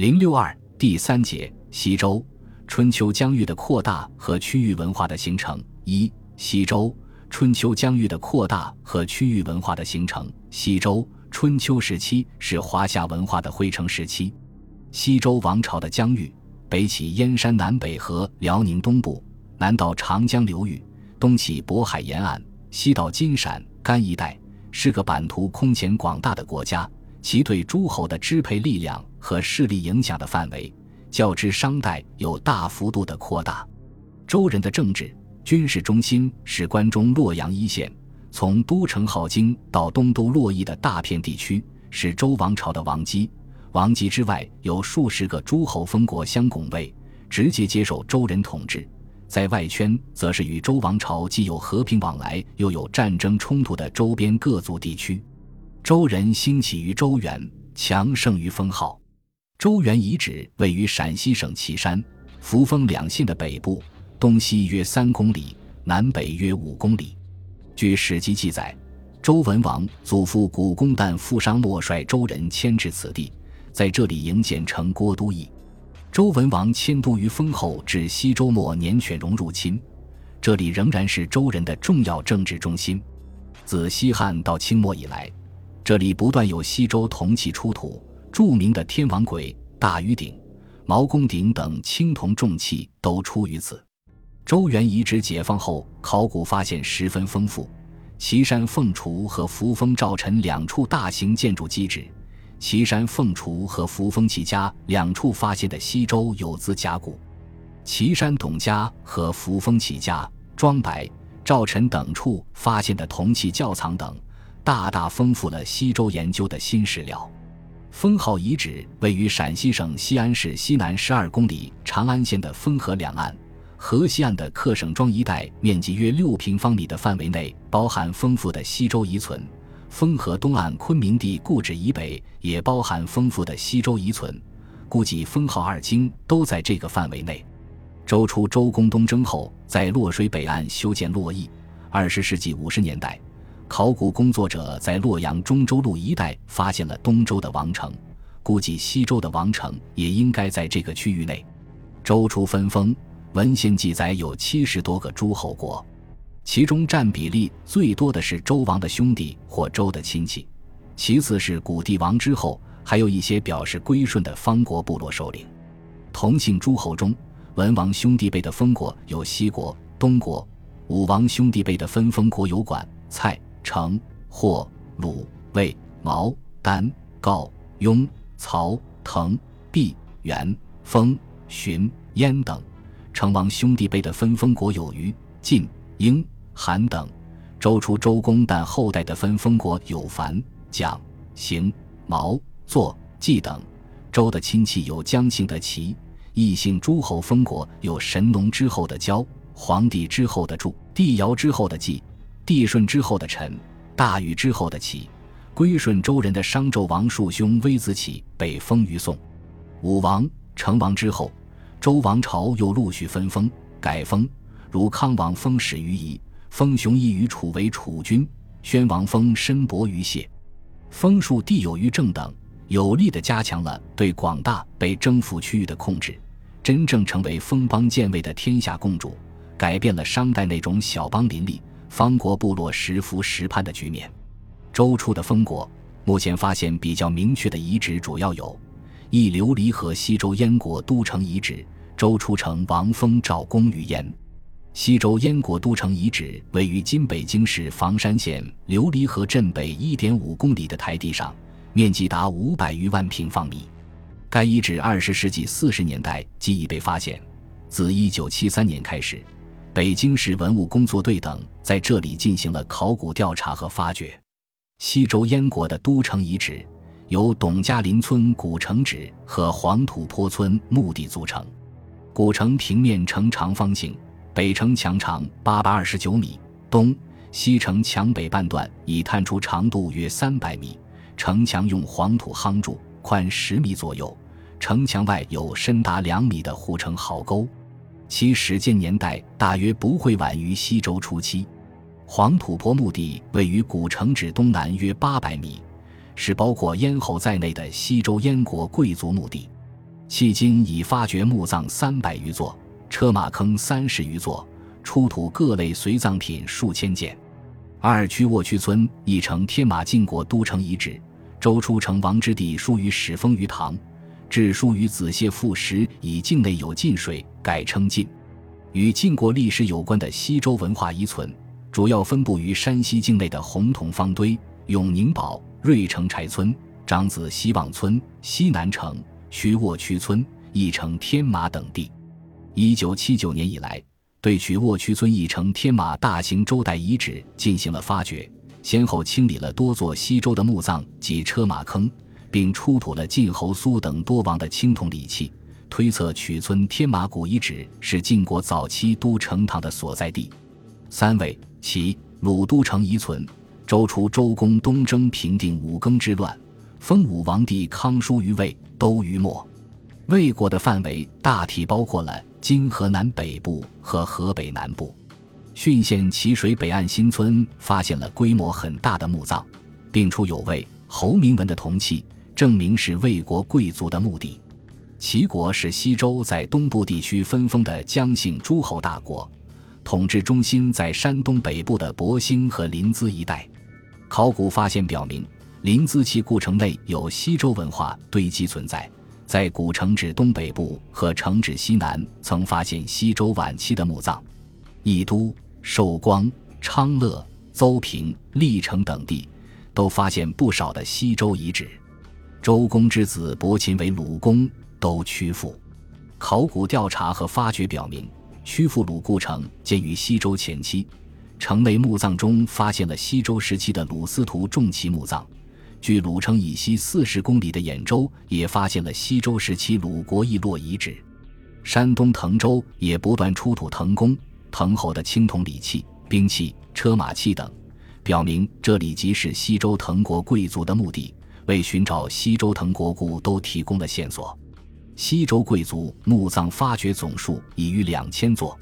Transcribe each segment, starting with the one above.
零六二第三节西周春秋疆域的扩大和区域文化的形成。一、西周春秋疆域的扩大和区域文化的形成。西周春秋时期是华夏文化的汇成时期。西周王朝的疆域，北起燕山南北和辽宁东部，南到长江流域，东起渤海沿岸，西到金陕甘一带，是个版图空前广大的国家。其对诸侯的支配力量和势力影响的范围，较之商代有大幅度的扩大。周人的政治、军事中心是关中洛阳一线，从都城镐京到东都洛邑的大片地区是周王朝的王畿。王畿之外有数十个诸侯封国相拱卫，直接接受周人统治。在外圈，则是与周王朝既有和平往来，又有战争冲突的周边各族地区。周人兴起于周原，强盛于封号。周原遗址位于陕西省岐山、扶风两县的北部，东西约三公里，南北约五公里。据史籍记载，周文王祖父古公旦负伤莫率周人迁至此地，在这里营建成郭都邑。周文王迁都于封后，至西周末年犬戎入侵，这里仍然是周人的重要政治中心。自西汉到清末以来。这里不断有西周铜器出土，著名的天王簋、大禹鼎、毛公鼎等青铜重器都出于此。周原遗址解放后，考古发现十分丰富。岐山凤雏和扶风赵陈两处大型建筑基址，岐山凤雏和扶风齐家两处发现的西周有字甲骨，岐山董家和扶风齐家、庄白、赵陈等处发现的铜器窖藏等。大大丰富了西周研究的新史料。封号遗址位于陕西省西安市西南十二公里长安县的汾河两岸，河西岸的克省庄一带，面积约六平方米的范围内，包含丰富的西周遗存。汾河东岸昆明地故址以北也包含丰富的西周遗存，估计封号二京都在这个范围内。周初，周公东征后，在洛水北岸修建洛邑。二十世纪五十年代。考古工作者在洛阳中州路一带发现了东周的王城，估计西周的王城也应该在这个区域内。周初分封，文献记载有七十多个诸侯国，其中占比例最多的是周王的兄弟或周的亲戚，其次是古帝王之后，还有一些表示归顺的方国部落首领。同姓诸侯中，文王兄弟辈的封国有西国、东国；武王兄弟辈的分封国有管、蔡。成、霍、鲁、魏、毛、丹、告、雍、曹、滕、毕、元、封、荀、燕等；成王兄弟辈的分封国有虞、晋、英、韩等；周初周公旦后代的分封国有樊、蒋、邢、毛、祚、季等；周的亲戚有姜姓的齐；异姓诸侯封国有神农之后的焦、黄帝之后的祝、帝尧之后的季。帝舜之后的臣，大禹之后的启，归顺周人的商纣王庶兄微子启被封于宋。武王、成王之后，周王朝又陆续分封、改封，如康王封始于夷，封熊夷于楚为楚君；宣王封申伯于谢，封庶地有于郑等，有力地加强了对广大被征服区域的控制，真正成为封邦建位的天下共主，改变了商代那种小邦林立。方国部落时服时叛的局面。周初的封国，目前发现比较明确的遗址主要有：一琉璃河西周燕国都城遗址，周初城王封赵公于燕。西周燕国都城遗址位于今北京市房山县琉璃河镇北一点五公里的台地上，面积达五百余万平方米。该遗址二十世纪四十年代即已被发现，自一九七三年开始。北京市文物工作队等在这里进行了考古调查和发掘。西周燕国的都城遗址由董家林村古城址和黄土坡村墓地组成。古城平面呈长方形，北城墙长八百二十九米，东西城墙北半段已探出长度约三百米，城墙用黄土夯筑，宽十米左右。城墙外有深达两米的护城壕沟。其始建年代大约不会晚于西周初期。黄土坡墓地位于古城址东南约八百米，是包括燕侯在内的西周燕国贵族墓地。迄今已发掘墓葬三百余座，车马坑三十余座，出土各类随葬品数千件。二曲沃区村亦成天马晋国都城遗址，周初成王之地书于始封于唐，至书于子谢父时，以境内有晋水，改称晋。与晋国历史有关的西周文化遗存，主要分布于山西境内的红铜方堆、永宁堡、芮城柴村、长子希望村、西南城。曲沃区村、义城天马等地，一九七九年以来，对曲沃区村义城天马大型周代遗址进行了发掘，先后清理了多座西周的墓葬及车马坑，并出土了晋侯苏等多王的青铜礼器，推测曲村天马古遗址是晋国早期都城堂的所在地。三位其鲁都城遗存，周初周公东征平定五更之乱，封武王帝康叔于魏。都于末，魏国的范围大体包括了今河南北部和河北南部。浚县淇水北岸新村发现了规模很大的墓葬，并出有魏侯铭文的铜器，证明是魏国贵族的墓地。齐国是西周在东部地区分封的姜姓诸侯大国，统治中心在山东北部的博兴和临淄一带。考古发现表明。临淄其故城内有西周文化堆积存在，在古城址东北部和城址西南曾发现西周晚期的墓葬。义都、寿光、昌乐、邹平、历城等地都发现不少的西周遗址。周公之子伯禽为鲁公，都曲阜。考古调查和发掘表明，曲阜鲁故城建于西周前期，城内墓葬中发现了西周时期的鲁司徒重骑墓葬。距鲁城以西四十公里的兖州也发现了西周时期鲁国邑落遗址，山东滕州也不断出土滕公、滕侯的青铜礼器、兵器、车马器等，表明这里即是西周滕国贵族的墓地，为寻找西周滕国故都提供了线索。西周贵族墓葬发掘总数已逾两千座，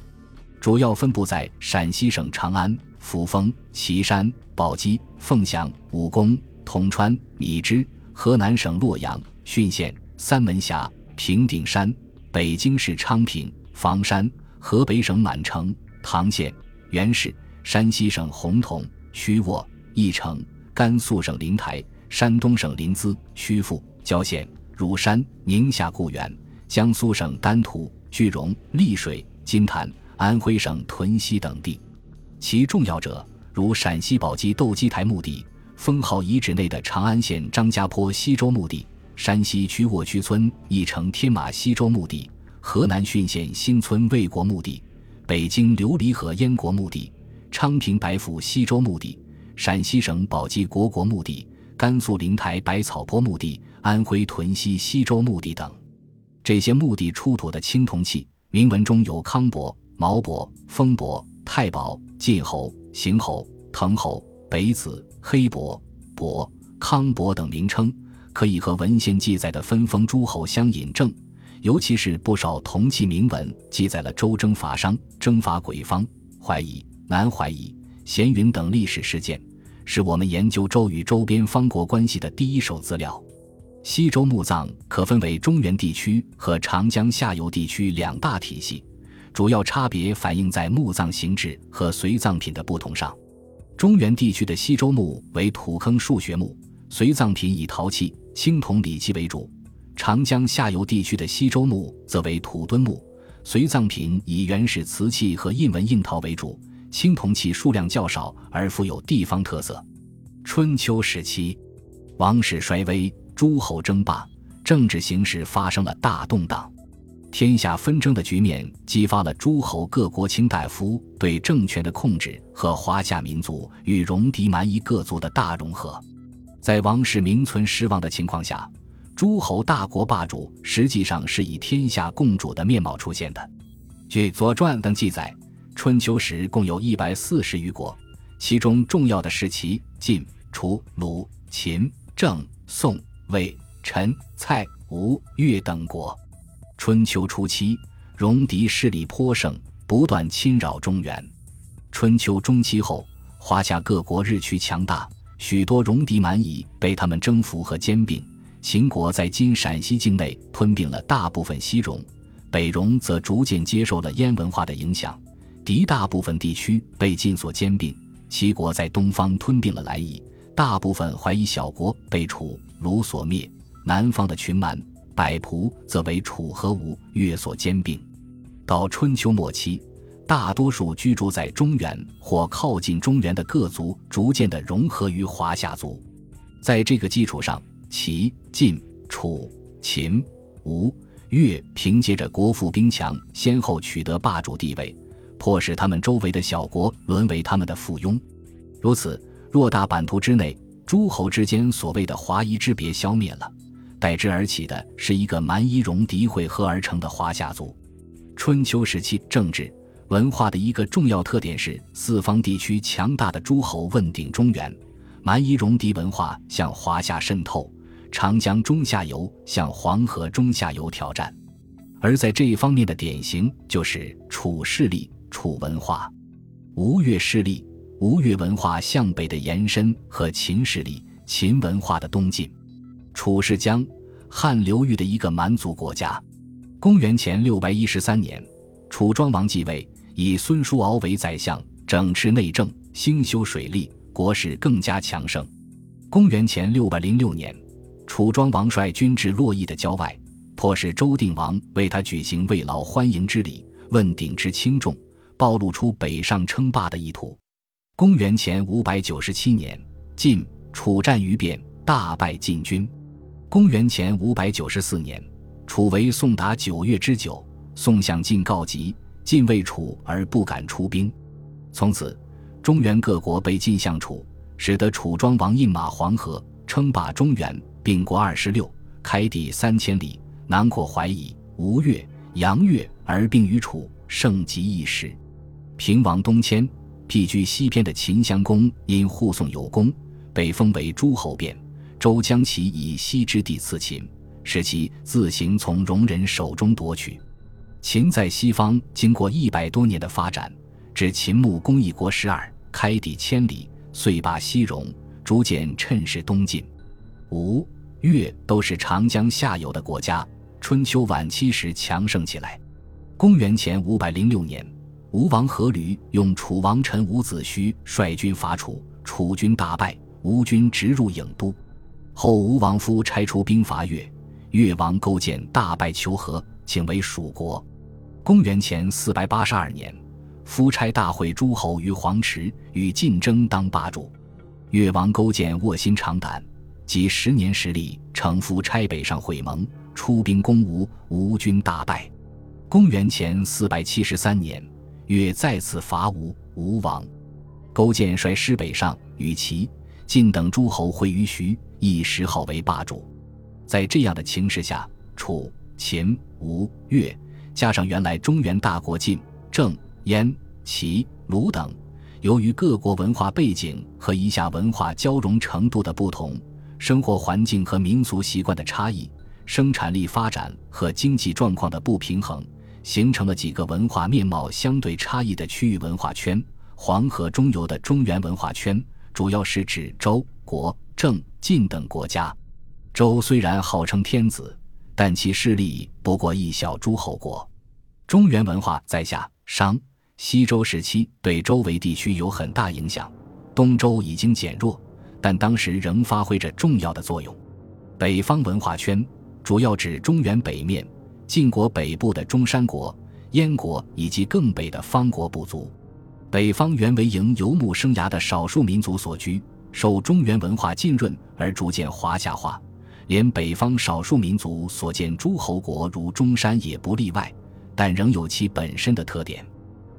主要分布在陕西省长安、扶风、岐山、宝鸡、凤翔、武功。铜川、米脂，河南省洛阳、浚县、三门峡、平顶山，北京市昌平、房山，河北省满城、唐县、原市，山西省洪洞、曲沃、义城，甘肃省临台，山东省临淄、曲阜、郊县、乳山，宁夏固原，江苏省丹徒、句容、溧水、金坛，安徽省屯溪等地。其重要者如陕西宝鸡斗鸡台墓地。封号遗址内的长安县张家坡西周墓地、山西曲沃区村义城天马西周墓地、河南浚县新村魏国墓地、北京琉璃河燕国墓地、昌平白府西周墓地、陕西省宝鸡国国墓地、甘肃灵台百草坡墓地、安徽屯溪西周墓地等，这些墓地出土的青铜器铭文中有康伯、毛伯、封伯、太保、晋侯、邢侯、滕侯、北子。黑伯、伯、康伯等名称，可以和文献记载的分封诸侯相引证。尤其是不少铜器铭文记载了周征伐商、征伐鬼方、怀疑、南怀疑、咸云等历史事件，是我们研究周与周边方国关系的第一手资料。西周墓葬可分为中原地区和长江下游地区两大体系，主要差别反映在墓葬形制和随葬品的不同上。中原地区的西周墓为土坑数学墓，随葬品以陶器、青铜礼器为主；长江下游地区的西周墓则为土墩墓，随葬品以原始瓷器和印纹硬陶为主，青铜器数量较少而富有地方特色。春秋时期，王室衰微，诸侯争霸，政治形势发生了大动荡。天下纷争的局面激发了诸侯各国卿大夫对政权的控制和华夏民族与戎狄蛮夷各族的大融合。在王室名存实亡的情况下，诸侯大国霸主实际上是以天下共主的面貌出现的。据《左传》等记载，春秋时共有一百四十余国，其中重要的是齐、晋、楚、鲁、秦、郑、宋、魏、陈、蔡、吴、越等国。春秋初期，戎狄势力颇盛，不断侵扰中原。春秋中期后，华夏各国日趋强大，许多戎狄蛮夷被他们征服和兼并，秦国在今陕西境内吞并了大部分西戎，北戎则逐渐接受了燕文化的影响，敌大部分地区被晋所兼并。齐国在东方吞并了来夷，大部分怀疑小国被楚、鲁所灭。南方的群蛮、百仆则为楚和吴、越所兼并。到春秋末期，大多数居住在中原或靠近中原的各族逐渐的融合于华夏族。在这个基础上，齐、晋、楚、秦、吴、越凭借着国富兵强，先后取得霸主地位。迫使他们周围的小国沦为他们的附庸，如此偌大版图之内，诸侯之间所谓的华夷之别消灭了，代之而起的是一个蛮夷戎狄汇合而成的华夏族。春秋时期政治文化的一个重要特点是四方地区强大的诸侯问鼎中原，蛮夷戎狄文化向华夏渗透，长江中下游向黄河中下游挑战，而在这一方面的典型就是楚势力。楚文化、吴越势力、吴越文化向北的延伸和秦势力、秦文化的东进。楚是江汉流域的一个蛮族国家。公元前六百一十三年，楚庄王继位，以孙叔敖为宰相，整治内政，兴修水利，国势更加强盛。公元前六百零六年，楚庄王率军至洛邑的郊外，迫使周定王为他举行慰劳欢迎之礼，问鼎之轻重。暴露出北上称霸的意图。公元前五百九十七年，晋楚战于汴，大败晋军。公元前五百九十四年，楚为宋达九月之久，宋向晋告急，晋畏楚而不敢出兵。从此，中原各国被晋向楚，使得楚庄王饮马黄河，称霸中原，并国二十六，开地三千里，南扩淮夷、吴越、杨越，而并于楚，盛极一时。平王东迁，辟居西边的秦襄公因护送有功，被封为诸侯变。周将其以西之地赐秦，使其自行从戎人手中夺取。秦在西方经过一百多年的发展，至秦穆公一国十二，开地千里，遂罢西戎，逐渐趁势东进。吴越都是长江下游的国家，春秋晚期时强盛起来。公元前五百零六年。吴王阖闾用楚王臣伍子胥率军伐楚，楚军大败，吴军直入郢都。后吴王夫差出兵伐越，越王勾践大败求和，请为蜀国。公元前四百八十二年，夫差大会诸侯于黄池，与晋争当霸主。越王勾践卧薪尝胆，集十年实力，乘夫差北上会盟，出兵攻吴，吴军大败。公元前四百七十三年。越再次伐吴，吴王勾践率师北上，与齐、晋等诸侯会于徐，以石号为霸主。在这样的情势下，楚、秦、吴、越，加上原来中原大国晋、郑、燕、齐、鲁等，由于各国文化背景和一下文化交融程度的不同，生活环境和民俗习惯的差异，生产力发展和经济状况的不平衡。形成了几个文化面貌相对差异的区域文化圈。黄河中游的中原文化圈，主要是指周、国、郑、晋等国家。周虽然号称天子，但其势力不过一小诸侯国。中原文化在夏、商、西周时期对周围地区有很大影响。东周已经减弱，但当时仍发挥着重要的作用。北方文化圈主要指中原北面。晋国北部的中山国、燕国以及更北的方国部族，北方原为营游牧生涯的少数民族所居，受中原文化浸润而逐渐华夏化，连北方少数民族所建诸侯国如中山也不例外，但仍有其本身的特点。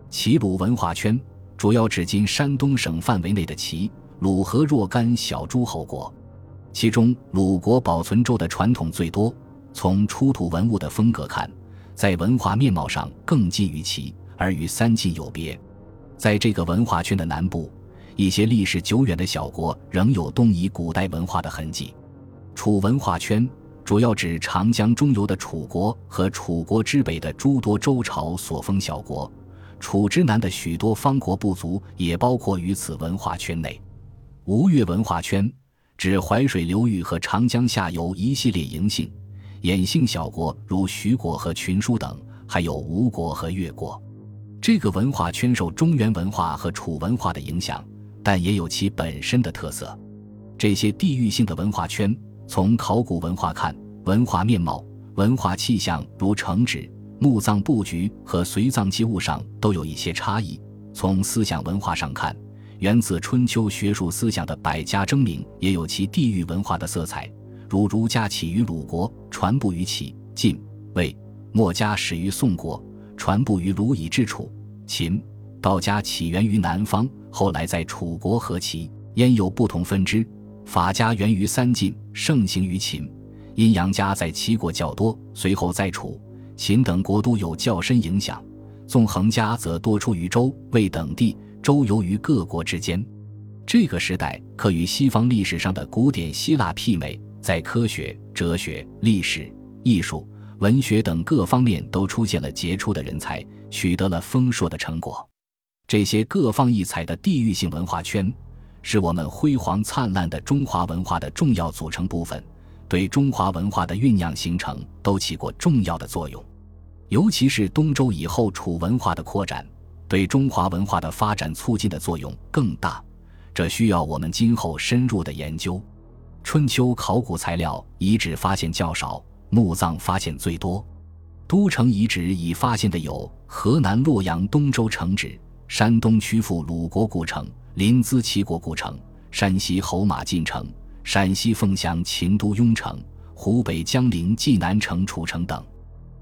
齐鲁文化圈主要指今山东省范围内的齐、鲁和若干小诸侯国，其中鲁国保存周的传统最多。从出土文物的风格看，在文化面貌上更近于齐，而与三晋有别。在这个文化圈的南部，一些历史久远的小国仍有东夷古代文化的痕迹。楚文化圈主要指长江中游的楚国和楚国之北的诸多周朝所封小国，楚之南的许多方国部族也包括于此文化圈内。吴越文化圈。指淮水流域和长江下游一系列营姓、衍姓小国，如徐国和群书等，还有吴国和越国。这个文化圈受中原文化和楚文化的影响，但也有其本身的特色。这些地域性的文化圈，从考古文化看，文化面貌、文化气象，如城址、墓葬布局和随葬器物上都有一些差异；从思想文化上看，源自春秋学术思想的百家争鸣也有其地域文化的色彩，如儒家起于鲁国，传播于齐、晋、魏；墨家始于宋国。传播于鲁以至楚、秦，道家起源于南方，后来在楚国和齐、燕有不同分支。法家源于三晋，盛行于秦；阴阳家在齐国较多，随后在楚、秦等国都有较深影响。纵横家则多出于周、魏等地，周游于各国之间。这个时代可与西方历史上的古典希腊媲美，在科学、哲学、历史、艺术。文学等各方面都出现了杰出的人才，取得了丰硕的成果。这些各方异彩的地域性文化圈，是我们辉煌灿烂的中华文化的重要组成部分，对中华文化的酝酿形成都起过重要的作用。尤其是东周以后楚文化的扩展，对中华文化的发展促进的作用更大。这需要我们今后深入的研究。春秋考古材料遗址发现较少。墓葬发现最多，都城遗址已发现的有河南洛阳东周城址、山东曲阜鲁国故城、临淄齐国故城、山西侯马进城、陕西凤翔秦都雍城、湖北江陵济南城楚城等。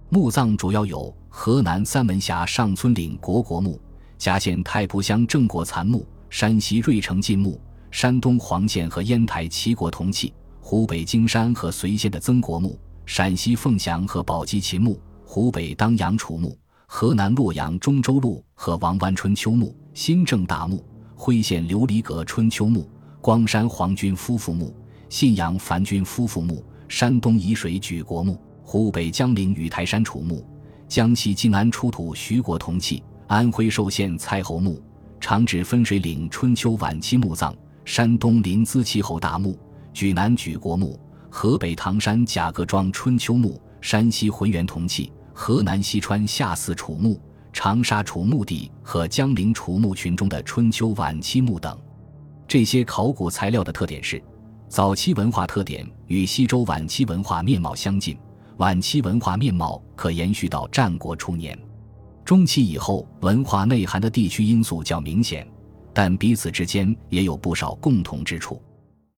墓葬主要有河南三门峡上村岭国国墓、嘉县太仆乡郑国残墓、山西芮城晋墓、山东黄县和烟台齐国铜器、湖北荆山和随县的曾国墓。陕西凤翔和宝鸡秦墓，湖北当阳楚墓，河南洛阳中州路和王湾春秋墓，新郑大墓，辉县琉璃阁春秋墓，光山黄军夫妇墓，信阳樊军夫妇墓，山东沂水举国墓，湖北江陵雨台山楚墓，江西晋安出土徐国铜器，安徽寿县蔡侯墓，长治分水岭春秋晚期墓葬，山东临淄齐侯大墓，莒南莒国墓。河北唐山贾各庄春秋墓，山西浑源铜器，河南西川下寺楚墓，长沙楚墓地和江陵楚墓群中的春秋晚期墓等，这些考古材料的特点是：早期文化特点与西周晚期文化面貌相近，晚期文化面貌可延续到战国初年，中期以后文化内涵的地区因素较明显，但彼此之间也有不少共同之处。